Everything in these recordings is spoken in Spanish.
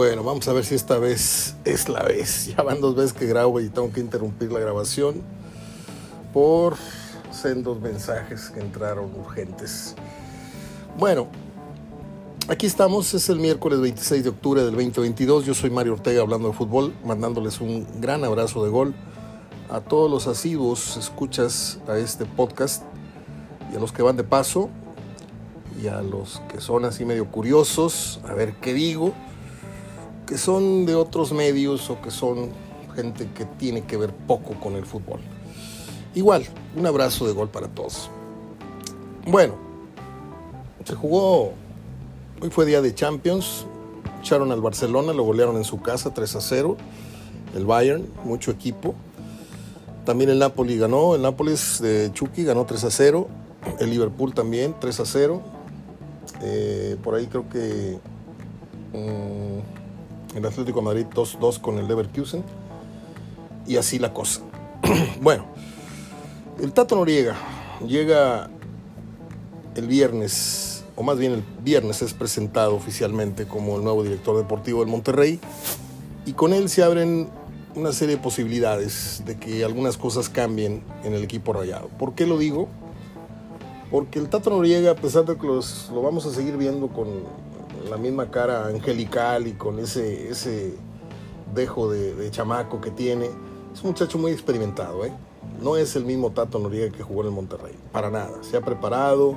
Bueno, vamos a ver si esta vez es la vez. Ya van dos veces que grabo y tengo que interrumpir la grabación por sendos mensajes que entraron urgentes. Bueno, aquí estamos, es el miércoles 26 de octubre del 2022. Yo soy Mario Ortega hablando de fútbol, mandándoles un gran abrazo de gol a todos los asiduos escuchas a este podcast y a los que van de paso y a los que son así medio curiosos, a ver qué digo, que son de otros medios o que son gente que tiene que ver poco con el fútbol. Igual, un abrazo de gol para todos. Bueno, se jugó, hoy fue día de Champions, echaron al Barcelona, lo golearon en su casa 3 a 0, el Bayern, mucho equipo. También el Napoli ganó, el Nápoles de Chucky ganó 3 a 0, el Liverpool también 3 a 0. Eh, por ahí creo que mm, el Atlético Madrid 2-2 con el Leverkusen. Y así la cosa. bueno, el Tato Noriega llega el viernes, o más bien el viernes es presentado oficialmente como el nuevo director deportivo del Monterrey. Y con él se abren una serie de posibilidades de que algunas cosas cambien en el equipo rayado. ¿Por qué lo digo? Porque el Tato Noriega, a pesar de que los, lo vamos a seguir viendo con la misma cara angelical y con ese, ese dejo de, chamaco que tiene, es un muchacho muy experimentado. ¿eh? No es el mismo Tato Noriega que jugó en el Monterrey, para nada. Se ha preparado,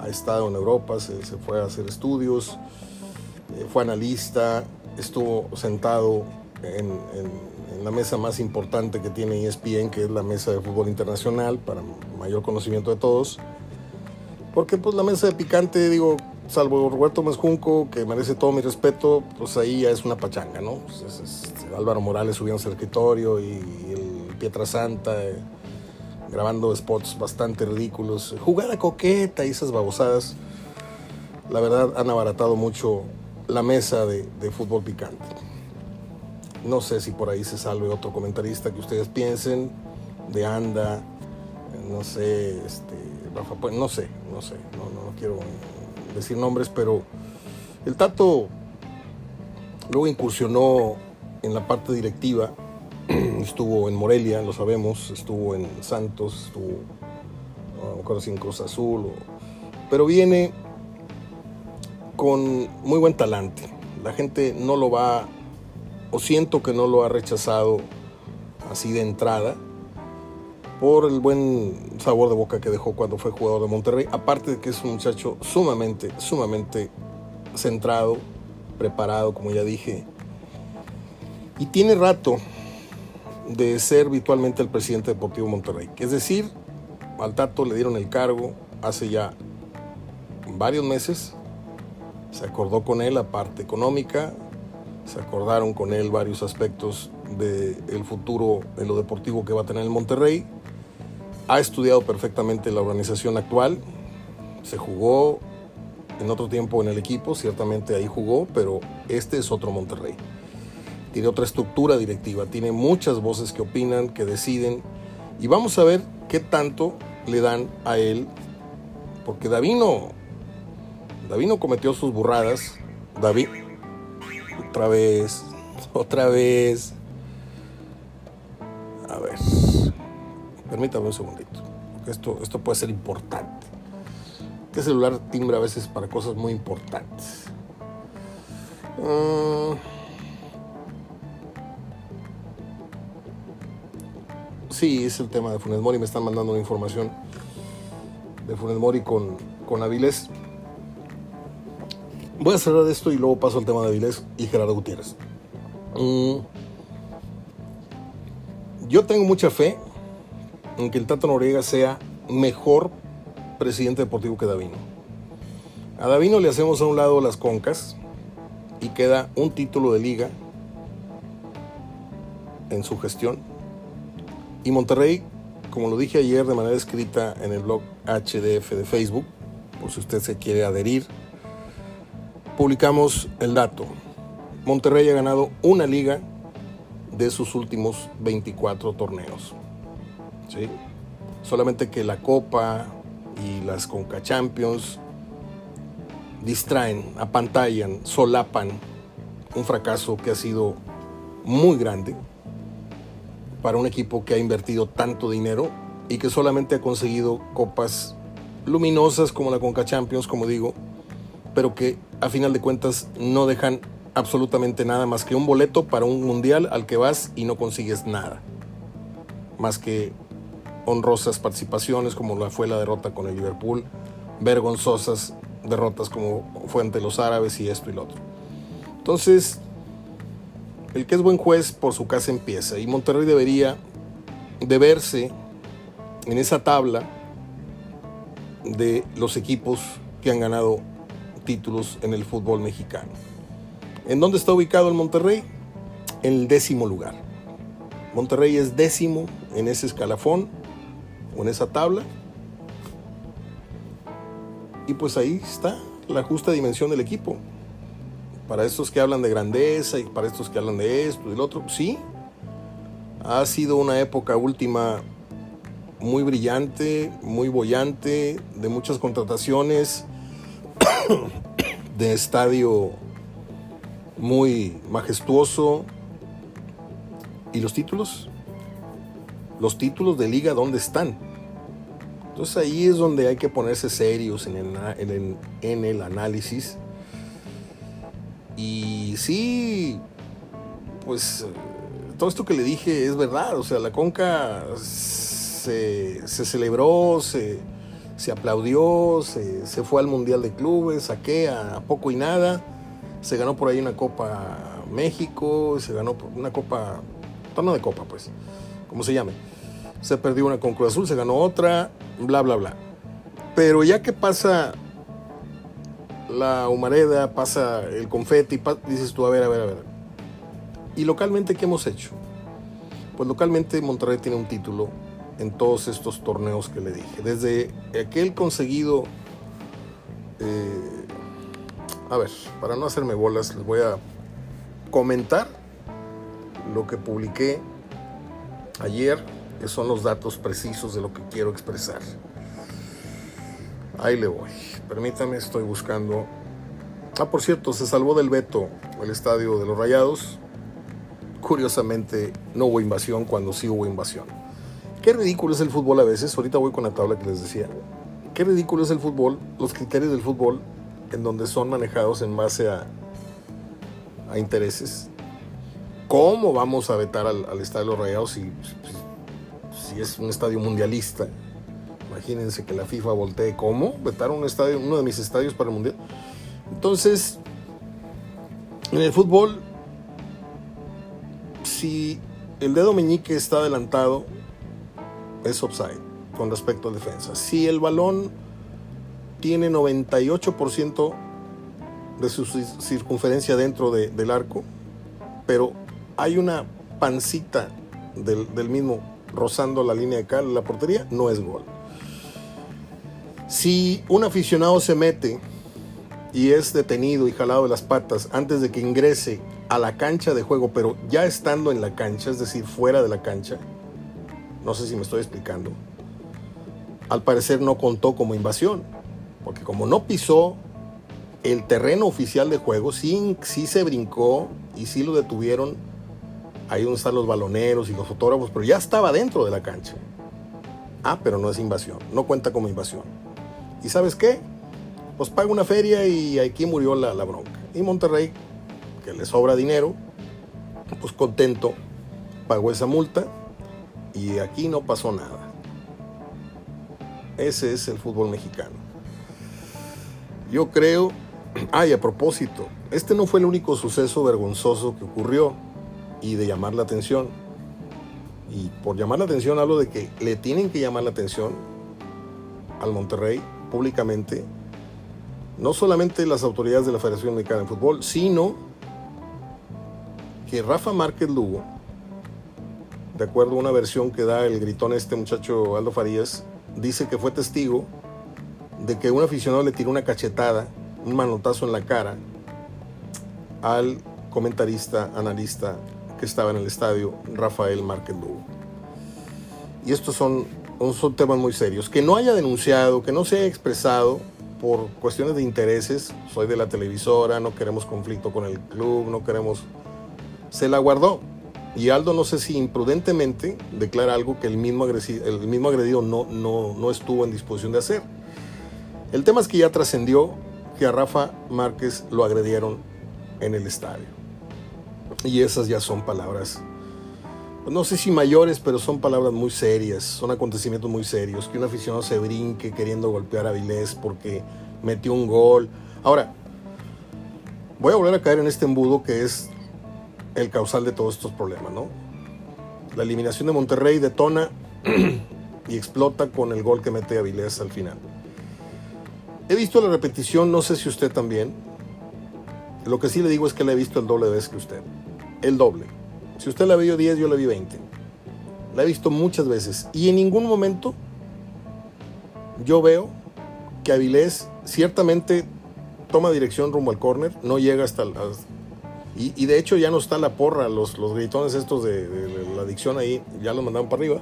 ha estado en Europa, se, se fue a hacer estudios, eh, fue analista, estuvo sentado en, en, en, la mesa más importante que tiene ESPN, que es la mesa de fútbol internacional, para mayor conocimiento de todos. Porque pues la mesa de picante, digo, salvo Roberto Mezcunco, que merece todo mi respeto, pues ahí ya es una pachanga, ¿no? Pues es, es, Álvaro Morales subiendo al escritorio y, el Pietra Santa eh, grabando spots bastante ridículos. Jugada coqueta y esas babosadas, la verdad han abaratado mucho la mesa de, de fútbol picante. No sé si por ahí se salve otro comentarista que ustedes piensen, de Anda, no sé, este, Rafa, pues, no sé, no sé, no, no, no quiero decir nombres, pero el Tato luego incursionó en la parte directiva, estuvo en Morelia, lo sabemos, estuvo en Santos, estuvo, no en Cruz Azul, pero viene con muy buen talante. La gente no lo va, o siento que no lo ha rechazado así de entrada, por el buen sabor de boca que dejó cuando fue jugador de Monterrey. Aparte de que es un muchacho sumamente, sumamente centrado, preparado, como ya dije. Y tiene rato de ser habitualmente el presidente deportivo Monterrey. Es decir, al Tato le dieron el cargo hace ya varios meses. Se acordó con él la parte económica, se acordaron con él varios aspectos del de futuro en lo deportivo que va a tener el Monterrey. Ha estudiado perfectamente la organización actual, se jugó en otro tiempo en el equipo, ciertamente ahí jugó, pero este es otro Monterrey. Tiene otra estructura directiva, tiene muchas voces que opinan, que deciden, y vamos a ver qué tanto le dan a él, porque Davino, Davino cometió sus burradas, David, otra vez, otra vez. A ver, permítame un segundito, esto, esto puede ser importante. Este celular timbra a veces para cosas muy importantes. Uh, sí, es el tema de Funes Mori. Me están mandando una información de Funes Mori con, con Avilés. Voy a cerrar esto y luego paso al tema de Avilés y Gerardo Gutiérrez. Mm. Yo tengo mucha fe en que el Tato Noriega sea mejor presidente deportivo que Davino. A Davino le hacemos a un lado las concas y queda un título de liga en su gestión. Y Monterrey, como lo dije ayer de manera escrita en el blog HDF de Facebook, por si usted se quiere adherir, publicamos el dato. Monterrey ha ganado una liga de sus últimos 24 torneos. ¿Sí? Solamente que la Copa y las Conca Champions distraen, apantallan, solapan un fracaso que ha sido muy grande para un equipo que ha invertido tanto dinero y que solamente ha conseguido copas luminosas como la Conca Champions, como digo, pero que a final de cuentas no dejan absolutamente nada más que un boleto para un mundial al que vas y no consigues nada. Más que honrosas participaciones como la fue la derrota con el Liverpool, vergonzosas derrotas como fue ante los árabes y esto y lo otro. Entonces, el que es buen juez por su casa empieza y Monterrey debería de verse en esa tabla de los equipos que han ganado títulos en el fútbol mexicano. ¿En dónde está ubicado el Monterrey? En el décimo lugar. Monterrey es décimo en ese escalafón en esa tabla. Y pues ahí está la justa dimensión del equipo. Para estos que hablan de grandeza y para estos que hablan de esto y del otro, sí. Ha sido una época última muy brillante, muy bollante, de muchas contrataciones, de estadio muy majestuoso. ¿Y los títulos? Los títulos de liga, ¿dónde están? Entonces ahí es donde hay que ponerse serios en el, análisis. Y sí, pues todo esto que le dije es verdad. O sea, la Conca se, celebró, se, aplaudió, se, fue al Mundial de Clubes, saqué a poco y nada, se ganó por ahí una Copa México, se ganó una Copa, no de Copa pues, como se llame. Se perdió una con Cruz Azul, se ganó otra, bla, bla, bla. Pero ya que pasa la humareda, pasa el confeti, dices tú, a ver, a ver, a ver. ¿Y localmente qué hemos hecho? Pues localmente Monterrey tiene un título en todos estos torneos que le dije. Desde aquel conseguido, eh, a ver, para no hacerme bolas, les voy a comentar lo que publiqué ayer, que son los datos precisos de lo que quiero expresar. Ahí le voy. Permítame, estoy buscando. Ah, por cierto, se salvó del veto el estadio de los Rayados. Curiosamente, no hubo invasión cuando sí hubo invasión. Qué ridículo es el fútbol a veces. Ahorita voy con la tabla que les decía. Qué ridículo es el fútbol, los criterios del fútbol, en donde son manejados en base a, a intereses. ¿Cómo vamos a vetar al, Estadio de los Rayados si, si, es un estadio mundialista? Imagínense que la FIFA voltee. ¿Cómo? Vetar un estadio, uno de mis estadios para el mundial. Entonces, en el fútbol, si el dedo meñique está adelantado, es offside con respecto a defensa. Si el balón tiene 98% de su circunferencia dentro del arco, pero hay una pancita del, del, mismo rozando la línea de cal, la portería, no es gol. Si un aficionado se mete y es detenido y jalado de las patas antes de que ingrese a la cancha de juego, pero ya estando en la cancha, es decir, fuera de la cancha, no sé si me estoy explicando. Al parecer no contó como invasión, porque como no pisó el terreno oficial de juego, sí, sí se brincó y sí lo detuvieron ahí donde están los baloneros y los fotógrafos, pero ya estaba dentro de la cancha. Ah, pero no es invasión, no cuenta como invasión. ¿Y sabes qué? Pues paga una feria y aquí murió la, la bronca. Y Monterrey, que le sobra dinero, pues contento, pagó esa multa y aquí no pasó nada. Ese es el fútbol mexicano. Yo creo, ay, a propósito, este no fue el único suceso vergonzoso que ocurrió y de llamar la atención. Y por llamar la atención hablo de que le tienen que llamar la atención al Monterrey públicamente, no solamente las autoridades de la Federación Mexicana de Fútbol, sino que Rafa Márquez Lugo, de acuerdo a una versión que da el gritón este muchacho Aldo Farías, dice que fue testigo de que un aficionado le tiró una cachetada, un manotazo en la cara al comentarista, analista que estaba en el estadio, Rafael Márquez Lugo. Y estos son, son temas muy serios. Que no haya denunciado, que no se haya expresado, por cuestiones de intereses, soy de la televisora, no queremos conflicto con el club, no queremos... Se la guardó. Y Aldo no sé si imprudentemente declara algo que el mismo, el mismo agredido no, no, no estuvo en disposición de hacer. El tema es que ya trascendió que a Rafa Márquez lo agredieron en el estadio. Y esas ya son palabras, no sé si mayores, pero son palabras muy serias, son acontecimientos muy serios. Que un aficionado se brinque queriendo golpear a Vilés porque metió un gol. Ahora, voy a volver a caer en este embudo que es el causal de todos estos problemas, ¿no? La eliminación de Monterrey detona y explota con el gol que mete a Vilés al final. He visto la repetición, no sé si usted también. Lo que sí le digo es que la he visto el doble de veces que usted. El doble. Si usted la vio 10, yo la vi 20. La he visto muchas veces. Y en ningún momento yo veo que Avilés ciertamente toma dirección rumbo al córner, no llega hasta... El, y, de hecho ya no está la porra, los, los gritones estos de, la adicción ahí, ya los mandaron para arriba,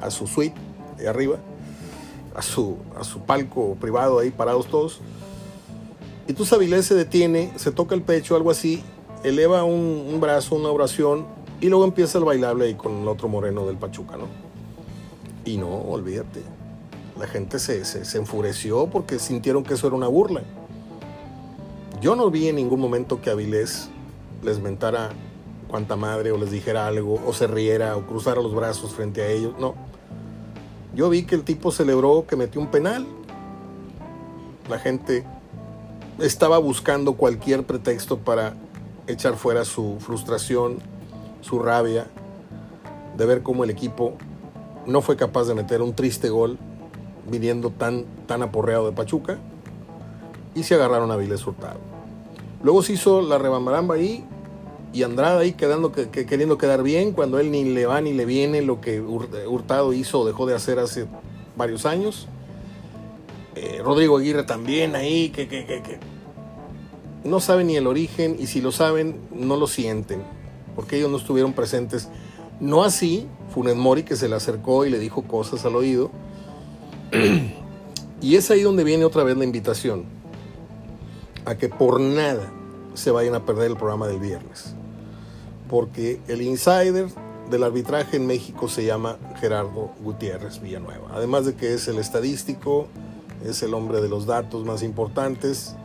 a su suite de arriba, a su, a su palco privado ahí parados todos. Y tú Avilés se detiene, se toca el pecho, algo así, eleva un, brazo, una oración, y luego empieza el bailable ahí con el otro moreno del Pachuca, ¿no? Y no, olvídate. La gente se, se, enfureció porque sintieron que eso era una burla. Yo no vi en ningún momento que Avilés les mentara cuanta madre o les dijera algo o se riera o cruzara los brazos frente a ellos. No. Yo vi que el tipo celebró que metió un penal. La gente estaba buscando cualquier pretexto para echar fuera su frustración, su rabia de ver cómo el equipo no fue capaz de meter un triste gol viniendo tan, tan aporreado de Pachuca y se agarraron a Viles Hurtado. Luego se hizo la rebambaramba ahí y Andrada ahí quedando, que, queriendo quedar bien cuando él ni le va ni le viene lo que Hurtado hizo o dejó de hacer hace varios años. Eh, Rodrigo Aguirre también ahí, que, que, que, no saben ni el origen y si lo saben no lo sienten, porque ellos no estuvieron presentes. No así Funes Mori que se le acercó y le dijo cosas al oído. y es ahí donde viene otra vez la invitación a que por nada se vayan a perder el programa del viernes. Porque el insider del arbitraje en México se llama Gerardo Gutiérrez Villanueva. Además de que es el estadístico, es el hombre de los datos más importantes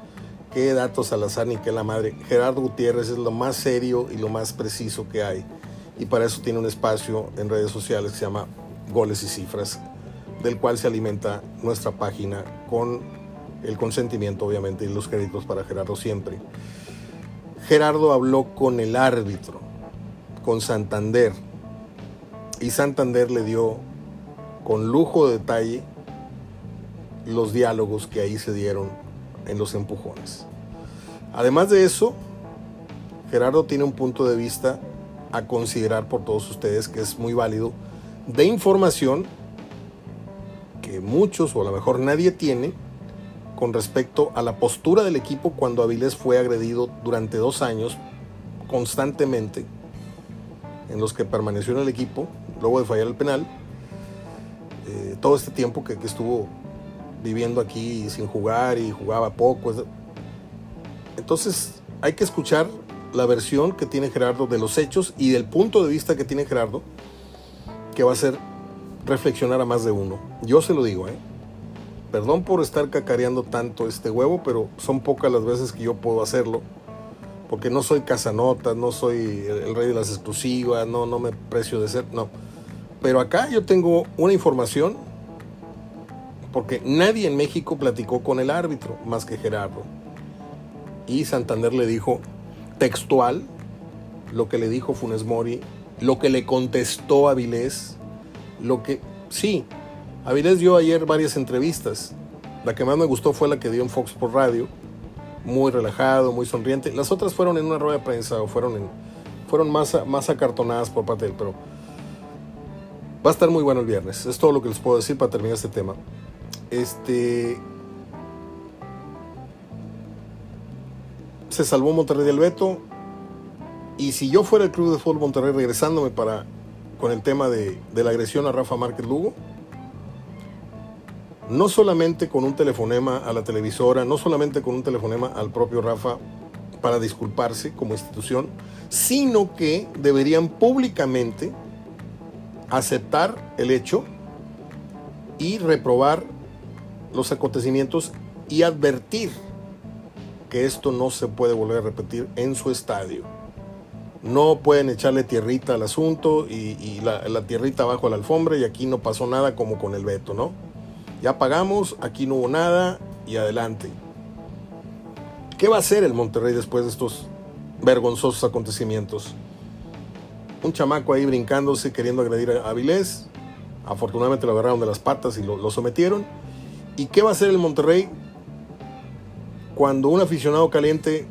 qué datos Salazar ni qué la madre. Gerardo Gutiérrez es lo más serio y lo más preciso que hay. Y para eso tiene un espacio en redes sociales que se llama Goles y Cifras, del cual se alimenta nuestra página con el consentimiento, obviamente, y los créditos para Gerardo siempre. Gerardo habló con el árbitro, con Santander, y Santander le dio con lujo de detalle los diálogos que ahí se dieron en los empujones. Además de eso, Gerardo tiene un punto de vista a considerar por todos ustedes que es muy válido de información que muchos o a lo mejor nadie tiene con respecto a la postura del equipo cuando Avilés fue agredido durante dos años constantemente en los que permaneció en el equipo luego de fallar el penal eh, todo este tiempo que estuvo viviendo aquí sin jugar y jugaba poco. Entonces hay que escuchar la versión que tiene Gerardo de los hechos y del punto de vista que tiene Gerardo, que va a hacer reflexionar a más de uno. Yo se lo digo, ¿eh? Perdón por estar cacareando tanto este huevo, pero son pocas las veces que yo puedo hacerlo. Porque no soy casanotas, no soy el rey de las exclusivas, no, no me precio de ser, no. Pero acá yo tengo una información porque nadie en México platicó con el árbitro más que Gerardo. Y Santander le dijo textual lo que le dijo Funes Mori, lo que le contestó Avilés, lo que... Sí, Avilés dio ayer varias entrevistas. La que más me gustó fue la que dio en Fox por radio, muy relajado, muy sonriente. Las otras fueron en una rueda de prensa o fueron, en, fueron más, más acartonadas por parte de él, pero va a estar muy bueno el viernes. Es todo lo que les puedo decir para terminar este tema. Este. Se salvó Monterrey del veto. Y si yo fuera el Club de Fútbol Monterrey regresándome para con el tema de, la agresión a Rafa Márquez Lugo, no solamente con un telefonema a la televisora, no solamente con un telefonema al propio Rafa para disculparse como institución, sino que deberían públicamente aceptar el hecho y reprobar los acontecimientos y advertir que esto no se puede volver a repetir en su estadio. No pueden echarle tierrita al asunto y, la, la, tierrita bajo la alfombra y aquí no pasó nada como con el veto, ¿no? Ya pagamos, aquí no hubo nada y adelante. ¿Qué va a hacer el Monterrey después de estos vergonzosos acontecimientos? Un chamaco ahí brincándose, queriendo agredir a Avilés. Afortunadamente lo agarraron de las patas y lo, lo sometieron. ¿Y qué va a hacer el Monterrey cuando un aficionado caliente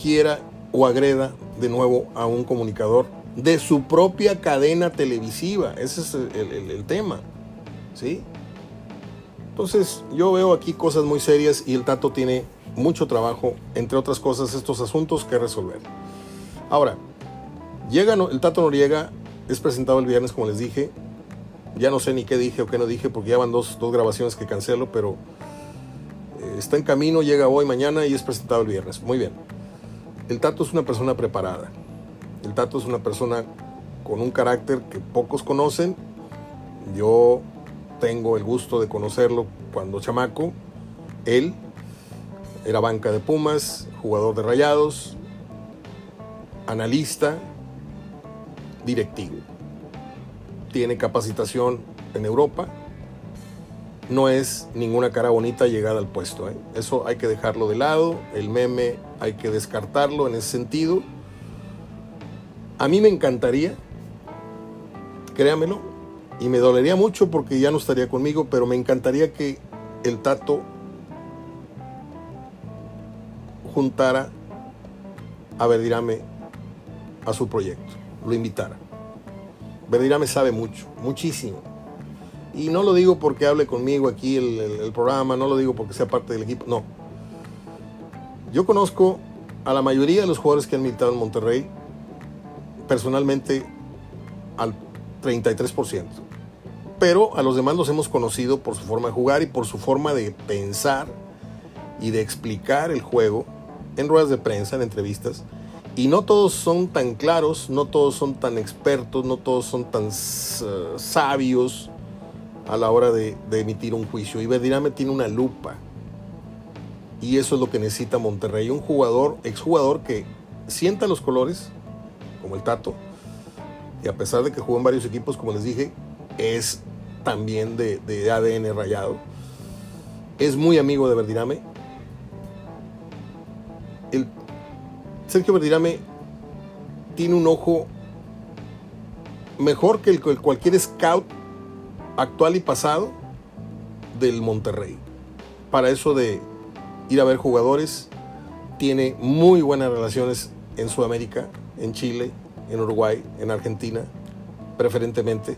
quiera o agreda de nuevo a un comunicador de su propia cadena televisiva. Ese es el, tema. ¿Sí? Entonces yo veo aquí cosas muy serias y el Tato tiene mucho trabajo, entre otras cosas, estos asuntos que resolver. Ahora, llega el Tato Noriega, es presentado el viernes, como les dije. Ya no sé ni qué dije o qué no dije, porque ya van dos, dos grabaciones que cancelo, pero eh, está en camino, llega hoy, mañana y es presentado el viernes. Muy bien. El Tato es una persona preparada. El Tato es una persona con un carácter que pocos conocen. Yo tengo el gusto de conocerlo cuando chamaco. Él era banca de Pumas, jugador de Rayados, analista, directivo. Tiene capacitación en Europa. No es ninguna cara bonita llegada al puesto. ¿eh? Eso hay que dejarlo de lado. El meme hay que descartarlo en ese sentido. A mí me encantaría, créamelo, y me dolería mucho porque ya no estaría conmigo, pero me encantaría que el Tato juntara a Verdirame a su proyecto, lo invitara. Verdirame sabe mucho, muchísimo. Y no lo digo porque hable conmigo aquí el, el programa, no lo digo porque sea parte del equipo, no yo conozco a la mayoría de los jugadores que han militado en Monterrey, personalmente al 33%. Pero a los demás los hemos conocido por su forma de jugar y por su forma de pensar y de explicar el juego en ruedas de prensa, en entrevistas. Y no todos son tan claros, no todos son tan expertos, no todos son tan uh, sabios a la hora de, de emitir un juicio. Y Verdirame tiene una lupa y eso es lo que necesita Monterrey. Un jugador, exjugador que sienta los colores, como el Tato. Y a pesar de que jugó en varios equipos, como les dije, es también de, ADN rayado. Es muy amigo de Verdirame. Sergio Verdirame tiene un ojo mejor que el, cualquier scout actual y pasado del Monterrey. Para eso de ir a ver jugadores. Tiene muy buenas relaciones en Sudamérica, en Chile, en Uruguay, en Argentina, preferentemente.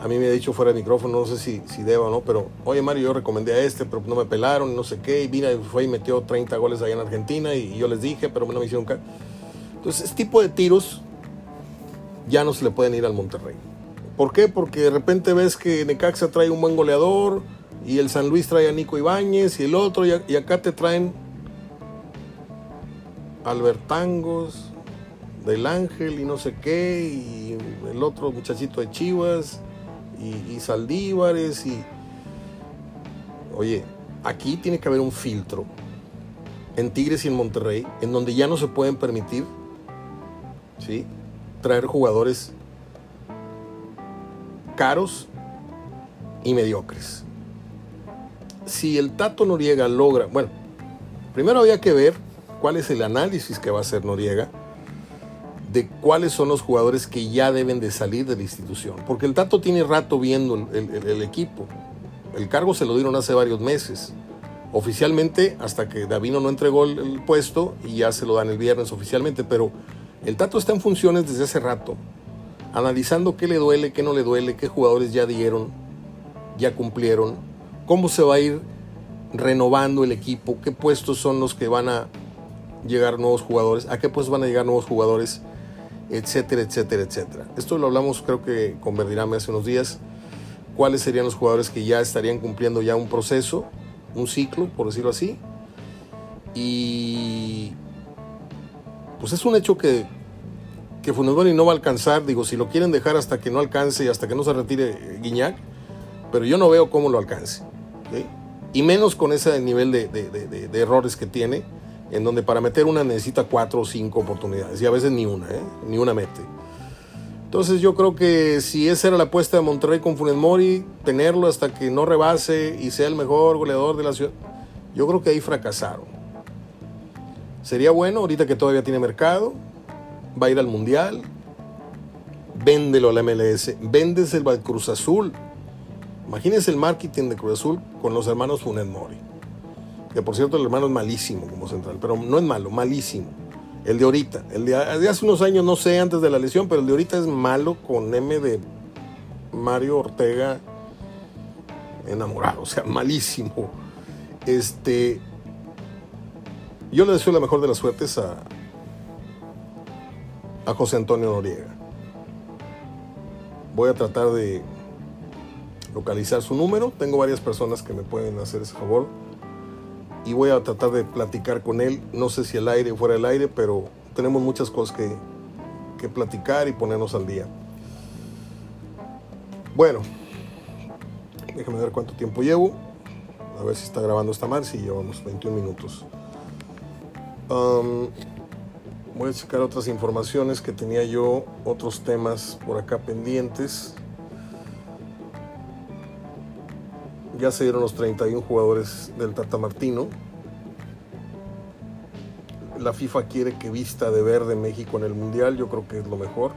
A mí me ha dicho fuera de micrófono, no sé si, si deba o no, pero oye Mario, yo recomendé a este, pero no me pelaron, no sé qué, y vine, fue y metió 30 goles allá en Argentina y, yo les dije, pero no me hicieron caso. Entonces, este tipo de tiros ya no se le pueden ir al Monterrey. ¿Por qué? Porque de repente ves que Necaxa trae un buen goleador, y el San Luis trae a Nico Ibáñez y el otro, y, acá te traen Albertangos, del Ángel y no sé qué, y el otro muchachito de Chivas, y, y Saldívares, y... Oye, aquí tiene que haber un filtro en Tigres y en Monterrey, en donde ya no se pueden permitir ¿sí? traer jugadores caros y mediocres si el Tato Noriega logra, bueno, primero había que ver cuál es el análisis que va a hacer Noriega cuáles son los jugadores que ya deben de salir de la institución. Porque el Tato tiene rato viendo el, equipo. El cargo se lo dieron hace varios meses. Oficialmente, hasta que Davino no entregó el, el puesto y ya se lo dan el viernes oficialmente. Pero el Tato está en funciones desde hace rato, analizando qué le duele, qué no le duele, qué jugadores ya dieron, ya cumplieron cómo se va a ir renovando el equipo, qué puestos son los que van a llegar nuevos jugadores, a qué puestos van a llegar nuevos jugadores, etcétera, etcétera, etcétera. Esto lo hablamos creo que con Verdirame hace unos días, cuáles serían los jugadores que ya estarían cumpliendo ya un proceso, un ciclo, por decirlo así. Y pues es un hecho que, que Funes no va a alcanzar. Digo, si lo quieren dejar hasta que no alcance y hasta que no se retire Guiñac, pero yo no veo cómo lo alcance. Y menos con ese nivel de, de, errores que tiene, en donde para meter una necesita cuatro o cinco oportunidades, y a veces ni una, ¿eh? ni una mete. Entonces yo creo que si esa era la apuesta de Monterrey con Funes Mori, tenerlo hasta que no rebase y sea el mejor goleador de la ciudad, yo creo que ahí fracasaron. Sería bueno, ahorita que todavía tiene mercado, va a ir al Mundial, véndelo al MLS, vendes el Cruz Azul. Imagínense el marketing de Cruz Azul con los hermanos Funes Mori. Que por cierto el hermano es malísimo como central, pero no es malo, malísimo. El de ahorita. El de, hace unos años, no sé, antes de la lesión, pero el de ahorita es malo con M de Mario Ortega enamorado. O sea, malísimo. Este. Yo le deseo la mejor de las suertes a, a José Antonio Noriega. Voy a tratar de localizar su número. Tengo varias personas que me pueden hacer ese favor y voy a tratar de platicar con él. No sé si al aire fuera del aire, pero tenemos muchas cosas que, que platicar y ponernos al día. Bueno, déjame ver cuánto tiempo llevo. A ver si está grabando esta mal. Si llevamos 21 minutos. voy a checar otras informaciones que tenía yo, otros temas por acá pendientes. Ya se dieron los 31 jugadores del Tata Martino. La FIFA quiere que vista de verde México en el Mundial, yo creo que es lo mejor.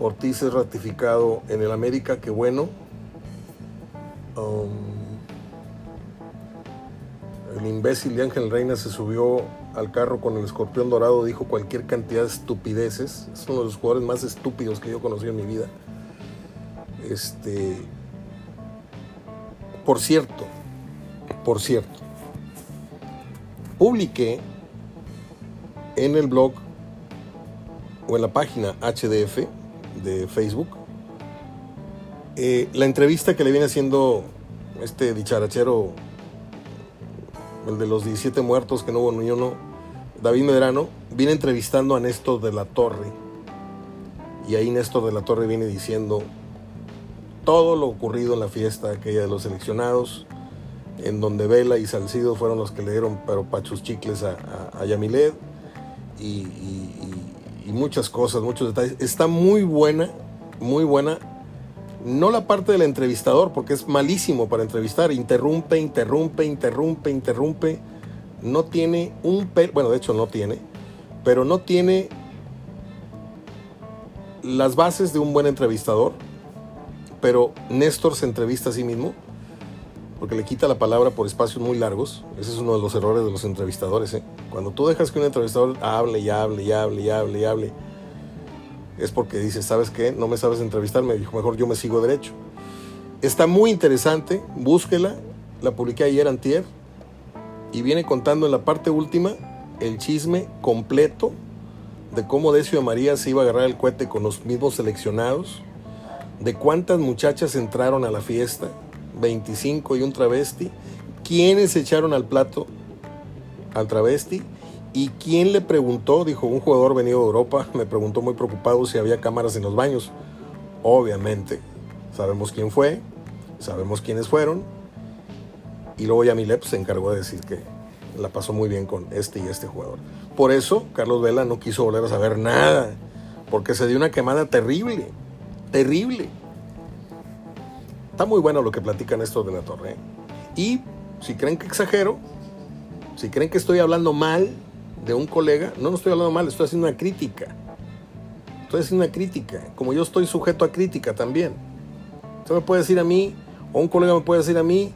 Ortiz es ratificado en el América, qué bueno. Um, el imbécil de Ángel Reina se subió al carro con el escorpión dorado, dijo cualquier cantidad de estupideces. Es uno de los jugadores más estúpidos que yo he conocido en mi vida. Este, por cierto, por cierto, publiqué en el blog o en la página HDF de Facebook eh, la entrevista que le viene haciendo este dicharachero, el de los 17 muertos que no hubo ni David Medrano, viene entrevistando a Néstor de la Torre. Y ahí Néstor de la Torre viene diciendo todo lo ocurrido en la fiesta aquella de los seleccionados, en donde Vela y Salcido fueron los que le dieron pero pachos chicles a, a, y, muchas cosas, muchos detalles. Está muy buena, muy buena. No la parte del entrevistador, porque es malísimo para entrevistar. Interrumpe, interrumpe, interrumpe, interrumpe. No tiene un... Bueno, de hecho no tiene. Pero no tiene las bases de un buen entrevistador pero Néstor se entrevista a sí mismo porque le quita la palabra por espacios muy largos. Ese es uno de los errores de los entrevistadores. ¿eh? Cuando tú dejas que un entrevistador hable y hable y hable y hable y hable, es porque dice, ¿sabes qué? No me sabes entrevistar, me dijo, mejor yo me sigo derecho. Está muy interesante, búsquela, la publiqué ayer antier y viene contando en la parte última el chisme completo de cómo Decio María se iba a agarrar el cohete con los mismos seleccionados de cuántas muchachas entraron a la fiesta, 25 y un travesti, quiénes echaron al plato al travesti. Y quién le preguntó, dijo un jugador venido de Europa, me preguntó muy preocupado si había cámaras en los baños. Obviamente, sabemos quién fue, sabemos quiénes fueron. Y luego Yamilep se encargó de decir que la pasó muy bien con este y este jugador. Por eso Carlos Vela no quiso volver a saber nada, porque se dio una quemada terrible terrible. Está muy bueno lo que platican estos de la torre. ¿eh? Y si creen que exagero, si creen que estoy hablando mal de un colega, no, no estoy hablando mal, estoy haciendo una crítica. Estoy haciendo una crítica, como yo estoy sujeto a crítica también. Usted me puede decir a mí, o un colega me puede decir a mí,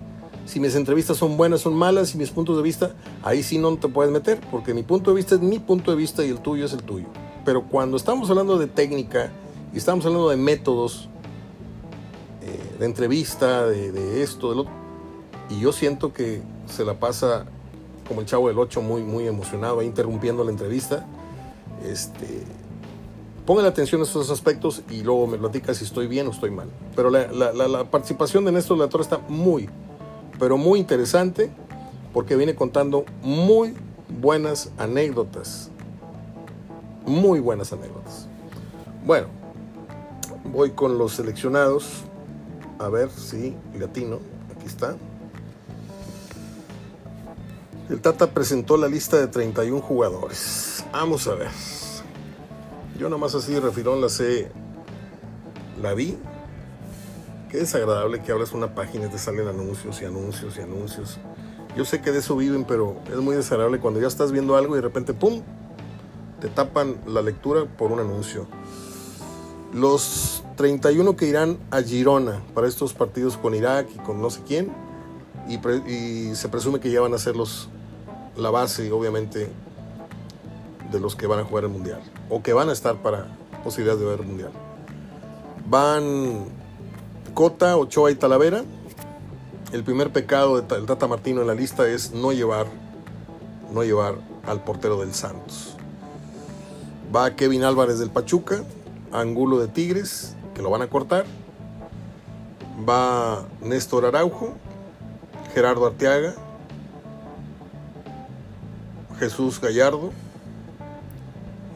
si mis entrevistas son buenas, son malas, y mis puntos de vista, ahí sí no te puedes meter, porque mi punto de vista es mi punto de vista y el tuyo es el tuyo. Pero cuando estamos hablando de técnica, y estamos hablando de métodos, eh, de entrevista, de, esto, de lo Y yo siento que se la pasa como el chavo del 8 muy, muy emocionado, interrumpiendo la entrevista. Este, Póngale atención a estos aspectos y luego me platica si estoy bien o estoy mal. Pero la, la, participación de Néstor La Torre está muy, pero muy interesante porque viene contando muy buenas anécdotas. Muy buenas anécdotas. Bueno, voy con los seleccionados. A ver si latino. Aquí está. El Tata presentó la lista de 31 jugadores. Vamos a ver. Yo nomás así de refirón la sé, la vi. Qué desagradable que abras una página y te salen anuncios y anuncios y anuncios. Yo sé que de eso viven, pero es muy desagradable cuando ya estás viendo algo y de repente, ¡pum!, te tapan la lectura por un anuncio. Los 31 que irán a Girona para estos partidos con Irak y con no sé quién, y, se presume que ya van a ser los, la base, obviamente, de los que van a jugar el Mundial o que van a estar para posibilidades de ver el Mundial. Van Cota, Ochoa y Talavera. El primer pecado del Tata Martino en la lista es no llevar, no llevar al portero del Santos. Va Kevin Álvarez del Pachuca, Angulo de Tigres, que lo van a cortar. Va Néstor Araujo, Gerardo Arteaga, Jesús Gallardo,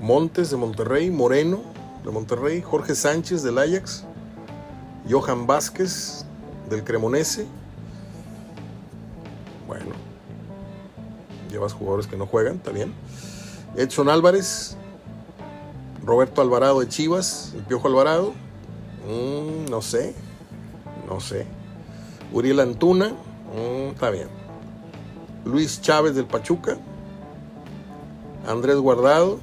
Montes de Monterrey, Moreno de Monterrey, Jorge Sánchez del Ajax, Johan Vázquez del Cremonese. Bueno, llevas jugadores que no juegan, está bien. Edson Álvarez, Roberto Alvarado de Chivas, el Piojo Alvarado, mm, no sé, no sé. Uriel Antuna, mm, está bien. Luis Chávez del Pachuca, Andrés Guardado,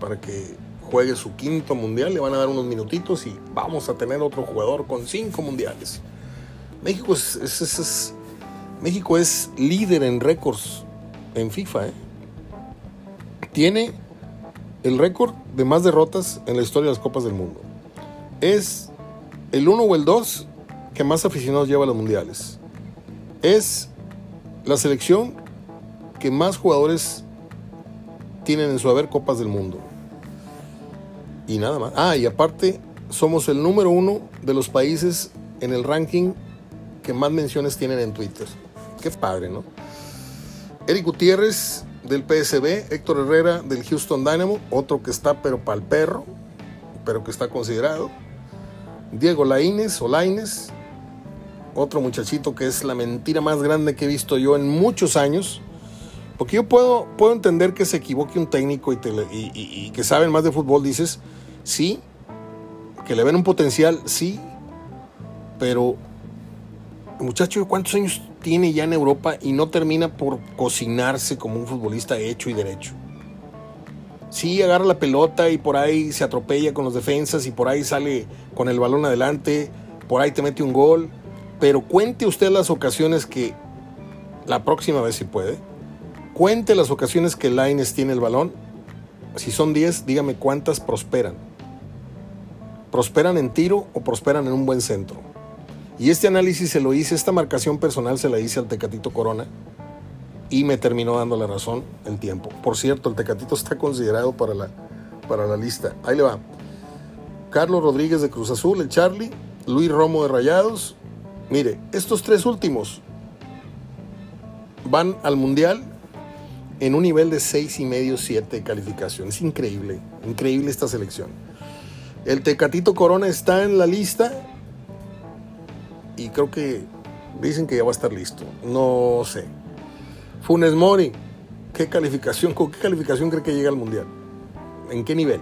para que juegue su quinto mundial. Le van a dar unos minutitos y vamos a tener otro jugador con cinco mundiales. México es, México es líder en récords en FIFA. ¿eh? Tiene el récord de más derrotas en la historia de las Copas del Mundo. Es el 1 o el 2 que más aficionados lleva a los mundiales. Es la selección que más jugadores tienen en su haber Copas del Mundo. Y nada más. Ah, y aparte, somos el número uno de los países en el ranking que más menciones tienen en Twitter. Qué padre, ¿no? Eric Gutiérrez del PSB, Héctor Herrera del Houston Dynamo, otro que está pero para el perro, pero que está considerado. Diego Laínez o Laínez, otro muchachito que es la mentira más grande que he visto yo en muchos años. Porque yo puedo, puedo entender que se equivoque un técnico y, y, que saben más de fútbol, dices, sí, que le ven un potencial, sí, pero muchacho, ¿cuántos años tiene ya en Europa y no termina por cocinarse como un futbolista hecho y derecho? Sí, agarra la pelota y por ahí se atropella con los defensas y por ahí sale con el balón adelante, por ahí te mete un gol, pero cuente usted las ocasiones que la próxima vez si puede Cuente las ocasiones que Laines tiene el balón. Si son 10, dígame cuántas prosperan. ¿Prosperan en tiro o prosperan en un buen centro? Y este análisis se lo hice, esta marcación personal se la hice al Tecatito Corona y me terminó dando la razón el tiempo. Por cierto, el Tecatito está considerado para la, para la lista. Ahí le va. Carlos Rodríguez de Cruz Azul, el Charlie, Luis Romo de Rayados. Mire, estos tres últimos van al Mundial en un nivel de 6 y medio, 7 de calificación. Es increíble, increíble esta selección. El Tecatito Corona está en la lista y creo que dicen que ya va a estar listo. No sé. Funes Mori, ¿qué calificación, con qué calificación cree que llega al Mundial? ¿En qué nivel?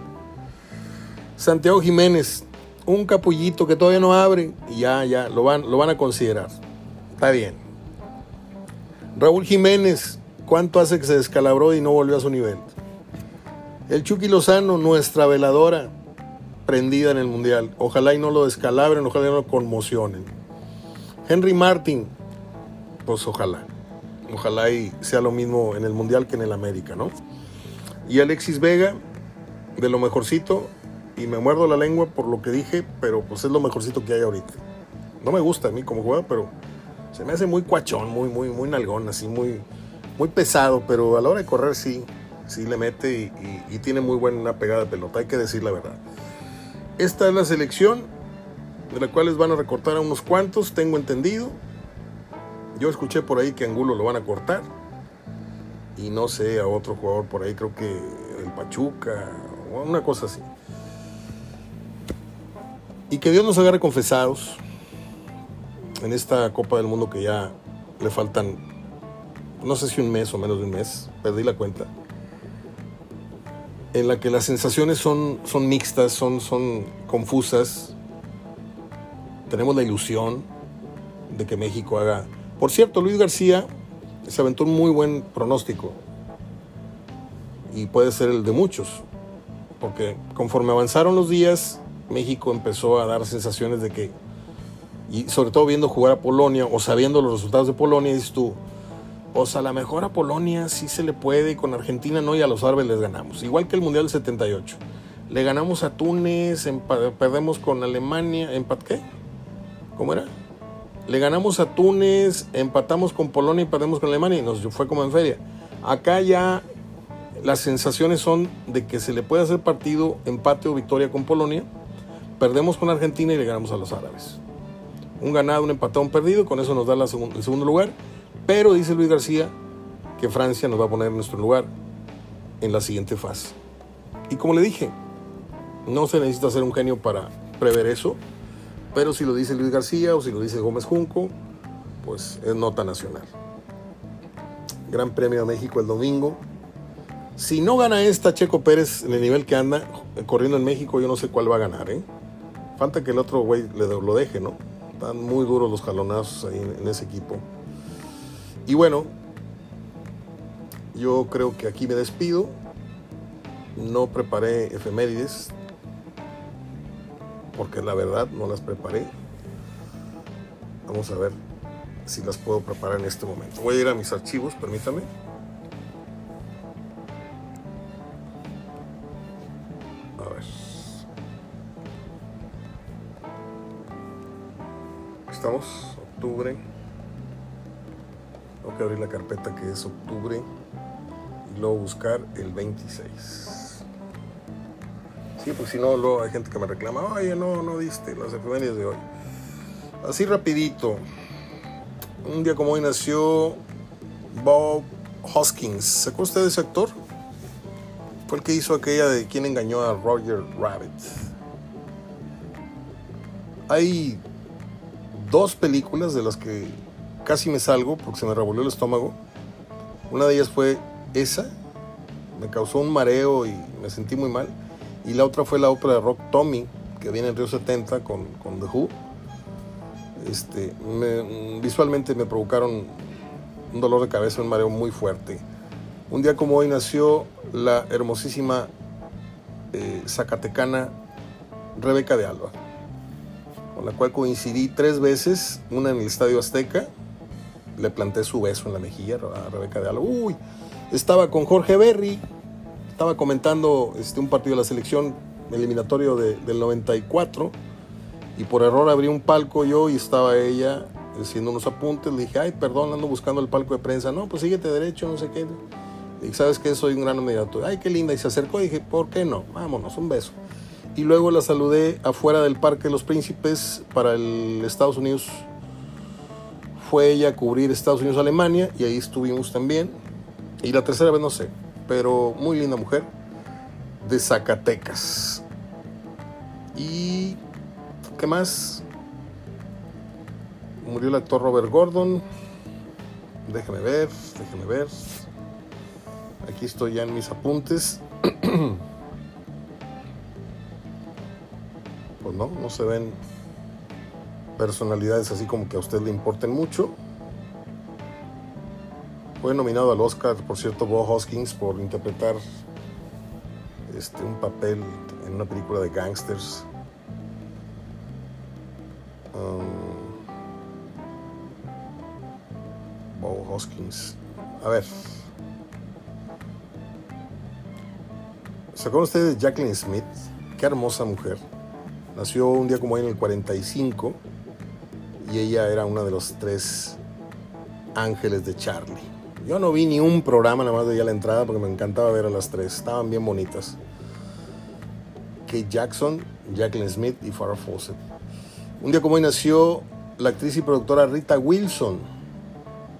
Santiago Jiménez, un capullito que todavía no abre y ya, ya, lo van, lo van a considerar. Está bien. Raúl Jiménez, ¿Cuánto hace que se descalabró y no volvió a su nivel? El Chucky Lozano, nuestra veladora prendida en el Mundial. Ojalá y no lo descalabren, ojalá y no lo conmocionen. Henry Martin, pues ojalá. Ojalá y sea lo mismo en el Mundial que en el América, ¿no? Y Alexis Vega, de lo mejorcito, y me muerdo la lengua por lo que dije, pero pues es lo mejorcito que hay ahorita. No me gusta a mí como juega, pero se me hace muy cuachón, muy, muy, muy nalgón, así muy muy pesado, pero a la hora de correr sí, sí le mete y, tiene muy buena pegada de pelota, hay que decir la verdad. Esta es la selección de la cual les van a recortar a unos cuantos, tengo entendido. Yo escuché por ahí que Angulo lo van a cortar. Y no sé, a otro jugador por ahí, creo que el Pachuca, o una cosa así. Y que Dios nos agarre confesados en esta Copa del Mundo que ya le faltan, no sé si un mes o menos de un mes, perdí la cuenta, en la que las sensaciones son, son mixtas, son, son confusas. Tenemos la ilusión de que México haga... Por cierto, Luis García se aventó un muy buen pronóstico y puede ser el de muchos, porque conforme avanzaron los días, México empezó a dar sensaciones de que y sobre todo viendo jugar a Polonia o sabiendo los resultados de Polonia, dices tú, sea, a lo mejor a Polonia sí se le puede con Argentina no y a los árabes les ganamos. Igual que el Mundial del 78. Le ganamos a Túnez, perdemos con Alemania, ¿empat qué? ¿Cómo era? Le ganamos a Túnez, empatamos con Polonia y perdemos con Alemania y nos fue como en feria. Acá ya las sensaciones son de que se le puede hacer partido, empate o victoria con Polonia, perdemos con Argentina y le ganamos a los árabes un ganado, un empatado, un perdido, con eso nos da el segundo lugar. Pero dice Luis García que Francia nos va a poner en nuestro lugar en la siguiente fase. Y como le dije, no se necesita ser un genio para prever eso, pero si lo dice Luis García o si lo dice Gómez Junco, pues es nota nacional. Gran Premio de México el domingo. Si no gana esta Checo Pérez en el nivel que anda corriendo en México, yo no sé cuál va a ganar. ¿eh? Falta que el otro güey lo deje, ¿no? Están muy duros los jalonazos ahí en, ese equipo. Y bueno, yo creo que aquí me despido. No preparé efemérides, porque la verdad no las preparé. Vamos a ver si las puedo preparar en este momento. Voy a ir a mis archivos, permítame. estamos, octubre. Tengo que abrir la carpeta que es octubre y luego buscar el 26. Sí, pues si no, luego hay gente que me reclama, oye, no, no diste las efemérides de hoy. Así rapidito. Un día como hoy nació Bob Hoskins. ¿Se usted de ese actor? Fue el que hizo aquella de quien engañó a Roger Rabbit. Hay dos películas de las que casi me salgo porque se me revolvió el estómago. Una de ellas fue esa, me causó un mareo y me sentí muy mal. Y la otra fue la ópera de rock Tommy, que viene en Río 70 con, con The Who. Este, visualmente me provocaron un dolor de cabeza, un mareo muy fuerte. Un día como hoy nació la hermosísima eh, zacatecana Rebeca de Alba con la cual coincidí tres veces, una en el Estadio Azteca, le planté su beso en la mejilla a Rebeca de Alba. Uy, estaba con Jorge Berry, estaba comentando este, un partido de la selección eliminatorio del 94 y por error abrí un palco yo y estaba ella haciendo unos apuntes. Le dije, ay, perdón, ando buscando el palco de prensa. No, pues síguete derecho, no sé qué. Dije, ¿sabes qué? Soy un gran mediador. Ay, qué linda. Y se acercó y dije, ¿por qué no? Vámonos, un beso y luego la saludé afuera del Parque de los Príncipes para el Estados Unidos. Fue ella a cubrir Estados Unidos-Alemania y ahí estuvimos también. Y la tercera vez no sé, pero muy linda mujer de Zacatecas. ¿Y qué más? Murió el actor Robert Gordon. Déjeme ver, déjeme ver. Aquí estoy ya en mis apuntes. pues no, no se ven personalidades así como que a usted le importen mucho. Fue nominado al Oscar, por cierto, Bob Hoskins por interpretar este, un papel en una película de gangsters. Um, Bob Hoskins. A ver. ¿Se acuerdan ustedes de Jacqueline Smith? Qué hermosa mujer. Nació un día como hoy en el 45 y ella era una de los tres ángeles de Charlie. Yo no vi ni un programa, nada más veía la entrada porque me encantaba ver a las tres. Estaban bien bonitas. Kate Jackson, Jacqueline Smith y Farrah Fawcett. Un día como hoy nació la actriz y productora Rita Wilson.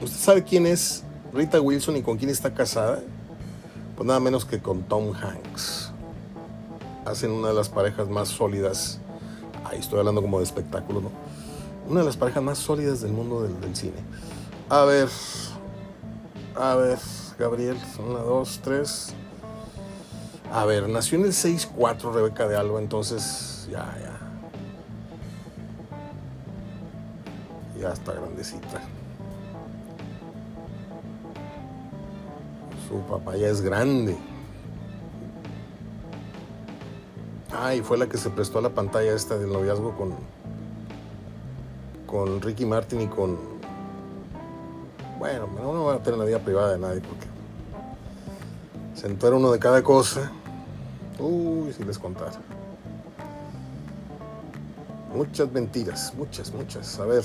¿Usted sabe quién es Rita Wilson y con quién está casada? Pues nada menos que con Tom Hanks. Hacen una de las parejas más sólidas. Ahí estoy hablando como de espectáculo, ¿no? Una de las parejas más sólidas del mundo del, del cine. A ver, a ver, Gabriel, una, dos, tres. A ver, nació en el 6-4 Rebeca de Alba, entonces ya, ya. Ya está grandecita. Su papá ya es grande. Ah, y fue la que se prestó a la pantalla esta del noviazgo con, con Ricky Martin y con bueno, no voy a tener la vida privada de nadie porque se entera uno de cada cosa. Uy, si les contara. Muchas mentiras, muchas, muchas. A ver,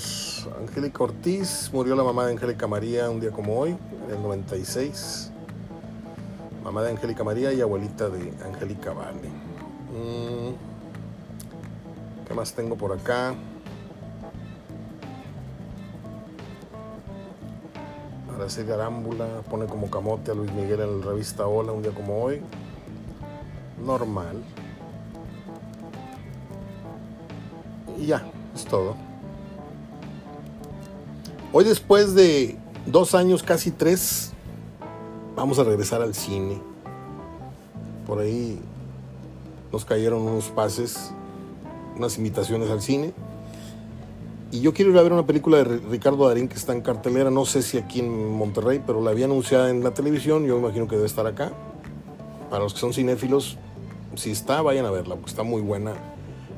Angélica Ortiz murió la mamá de Angélica María un día como hoy, en el 96. Mamá de Angélica María y abuelita de Angélica Vale. Mm, ¿Qué más tengo por acá? Araceli Arámbula pone como camote a Luis Miguel en la revista Hola un día como hoy. Normal. Y ya, es todo. Hoy después de dos años, casi tres, vamos a regresar al cine. Por ahí nos cayeron unos pases, unas invitaciones al cine. Y yo quiero ir a ver una película de Ricardo Darín que está en cartelera, no sé si aquí en Monterrey, pero la había anunciada en la televisión, yo imagino que debe estar acá. Para los que son cinéfilos, si está, vayan a verla, porque está muy buena.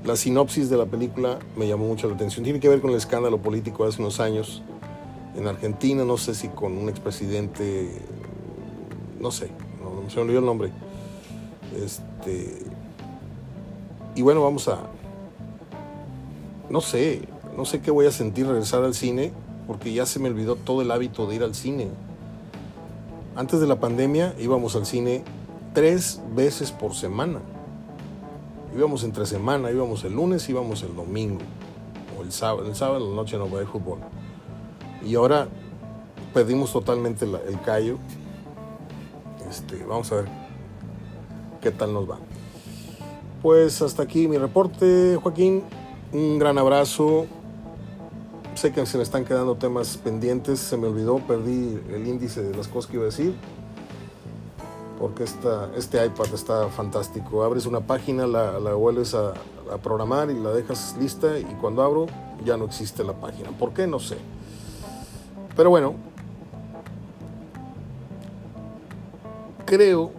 La sinopsis de la película me llamó mucho la atención. Tiene que ver con el escándalo político hace unos años en Argentina, no sé si con un expresidente, no sé, no, se me olvidó el nombre. Este, y bueno, vamos a, no sé, no sé qué voy a sentir regresar al cine porque ya se me olvidó todo el hábito de ir al cine. Antes de la pandemia íbamos al cine tres veces por semana. Íbamos entre semana, íbamos el lunes, íbamos el domingo o el sábado. El sábado en la noche no voy a fútbol. Y ahora perdimos totalmente el callo. Este, vamos a ver qué tal nos va. Pues hasta aquí mi reporte, Joaquín. Un gran abrazo. Sé que se me están quedando temas pendientes, se me olvidó, perdí el índice de las cosas que iba a decir. Porque esta, este iPad está fantástico. Abres una página, la, vuelves a, a, programar y la dejas lista y cuando abro ya no existe la página. ¿Por qué? No sé. Pero bueno, creo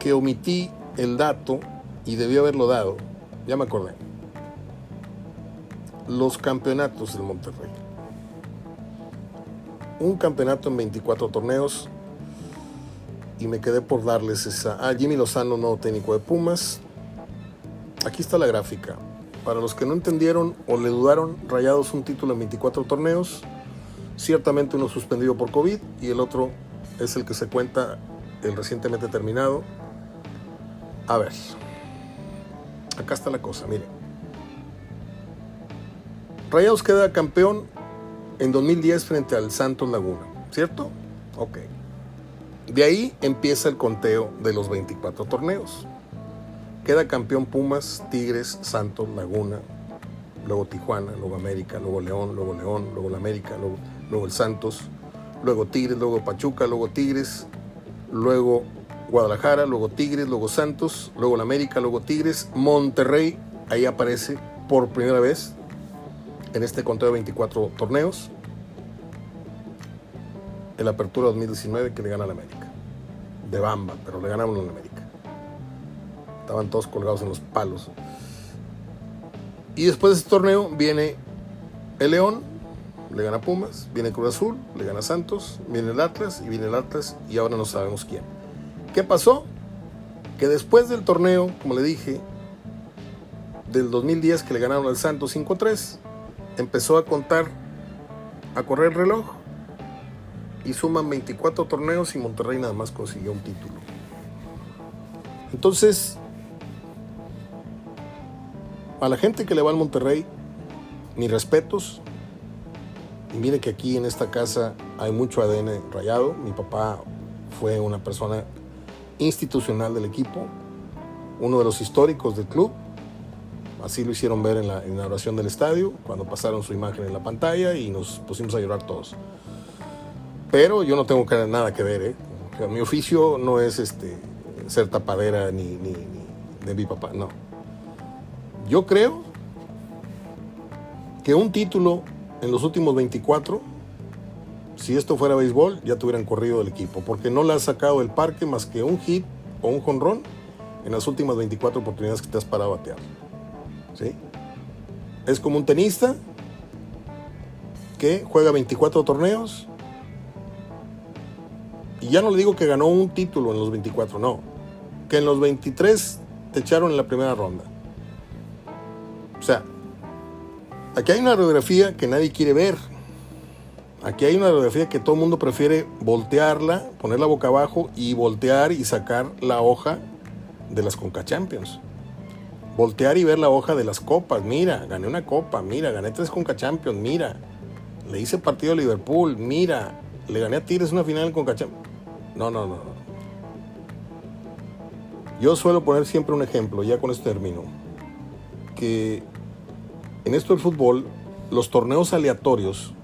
que omití el dato y debí haberlo dado. Ya me acordé los campeonatos del Monterrey. Un campeonato en 24 torneos y me quedé por darles esa. Ah, Jimmy Lozano, nuevo técnico de Pumas. Aquí está la gráfica. Para los que no entendieron o le dudaron, Rayados un título en 24 torneos. Ciertamente uno suspendido por COVID y el otro es el que se cuenta el recientemente terminado. A ver, acá está la cosa, miren. Rayados queda campeón en 2010 frente al Santos Laguna, ¿cierto? Ok. De ahí empieza el conteo de los 24 torneos. Queda campeón Pumas, Tigres, Santos, Laguna, luego Tijuana, luego América, luego León, luego León, luego la América, luego, luego el Santos, luego Tigres, luego Pachuca, luego Tigres, luego Guadalajara, luego Tigres, luego Santos, luego la América, luego Tigres, Monterrey, ahí aparece por primera vez en este conteo de 24 torneos. El Apertura 2019 que le gana al América. De Bamba, pero le ganamos al América. Estaban todos colgados en los palos. Y después de este torneo viene el León, le gana Pumas, viene Cruz Azul, le gana Santos, viene el Atlas y viene el Atlas y ahora no sabemos quién. ¿Qué pasó? Que después del torneo, como le dije, del 2010 que le ganaron al Santos 5-3, empezó a contar, a correr el reloj y suman 24 torneos y Monterrey nada más consiguió un título. Entonces, a la gente que le va al Monterrey, mis respetos. Y mire que aquí en esta casa hay mucho ADN rayado. Mi papá fue una persona institucional del equipo, uno de los históricos del club. Así lo hicieron ver en la inauguración del estadio, cuando pasaron su imagen en la pantalla y nos pusimos a llorar todos. Pero yo no tengo nada que ver, ¿eh? mi oficio no es este, ser tapadera ni, de mi papá, no. Yo creo que un título en los últimos 24, si esto fuera béisbol, ya te hubieran corrido del equipo, porque no le has sacado del parque más que un hit o un jonrón en las últimas 24 oportunidades que te has parado a batear. ¿Sí? Es como un tenista que juega 24 torneos y ya no le digo que ganó un título en los 24, no, que en los 23 te echaron en la primera ronda. O sea, aquí hay una radiografía que nadie quiere ver. Aquí hay una radiografía que todo el mundo prefiere voltearla, ponerla boca abajo y voltear y sacar la hoja de las Conca Champions voltear y ver la hoja de las copas. Mira, gané una copa, mira, gané tres Conca Champions, mira. Le hice partido a Liverpool, mira. Le gané a Tigres una final en Conca Champions. No, no, no. Yo suelo poner siempre un ejemplo, ya con este término, que en esto del fútbol, los torneos aleatorios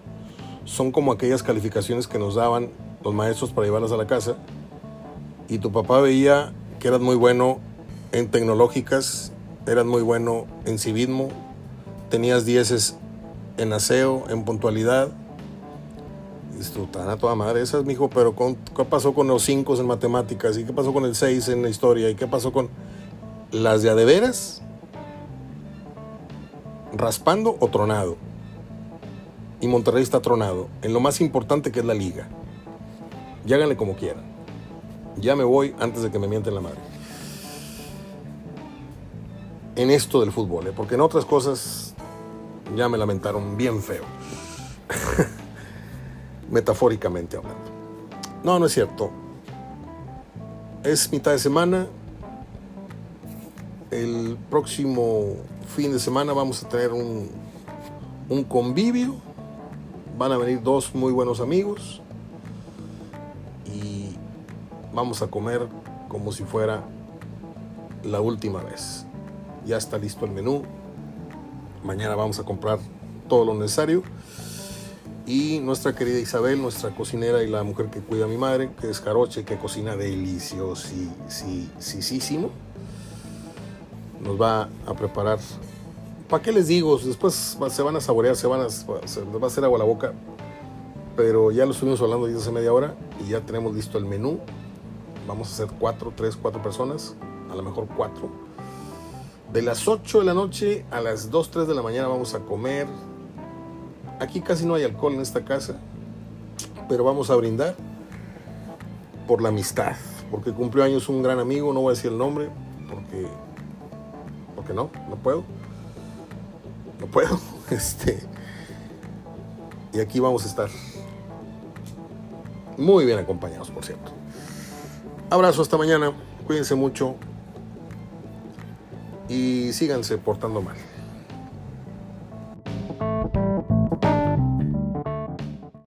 son como aquellas calificaciones que nos daban los maestros para llevarlas a la casa y tu papá veía que eras muy bueno en tecnológicas eras muy bueno en civismo, tenías dieces en aseo, en puntualidad. Disfrutan a toda madre esas, mijo, pero ¿qué pasó con los cinco en matemáticas? ¿Y qué pasó con el 6 en la historia? ¿Y qué pasó con las de adeveras? Raspando o tronado. Y Monterrey está tronado en lo más importante que es la liga. Y háganle como quieran. Ya me voy antes de que me mienten la madre en esto del fútbol, ¿eh? porque en otras cosas ya me lamentaron bien feo. Metafóricamente hablando. No, no es cierto. Es mitad de semana. El próximo fin de semana vamos a tener un, un convivio. Van a venir dos muy buenos amigos. Y vamos a comer como si fuera la última vez ya está listo el menú. Mañana vamos a comprar todo lo necesario. Y nuestra querida Isabel, nuestra cocinera y la mujer que cuida a mi madre, que es Caroche, que cocina deliciosísimo, nos va a preparar. ¿Para qué les digo? Después se van a saborear, se van a, les va a hacer agua a la boca. Pero ya lo estuvimos hablando desde hace media hora y ya tenemos listo el menú. Vamos a hacer cuatro, tres, cuatro personas, a lo mejor cuatro de las 8 de la noche a las 2, 3 de la mañana vamos a comer. Aquí casi no hay alcohol en esta casa, pero vamos a brindar por la amistad, porque cumplió años un gran amigo, no voy a decir el nombre, porque, porque no, no puedo. No puedo. Este, y aquí vamos a estar muy bien acompañados, por cierto. Abrazo hasta mañana, cuídense mucho y síganse portando mal.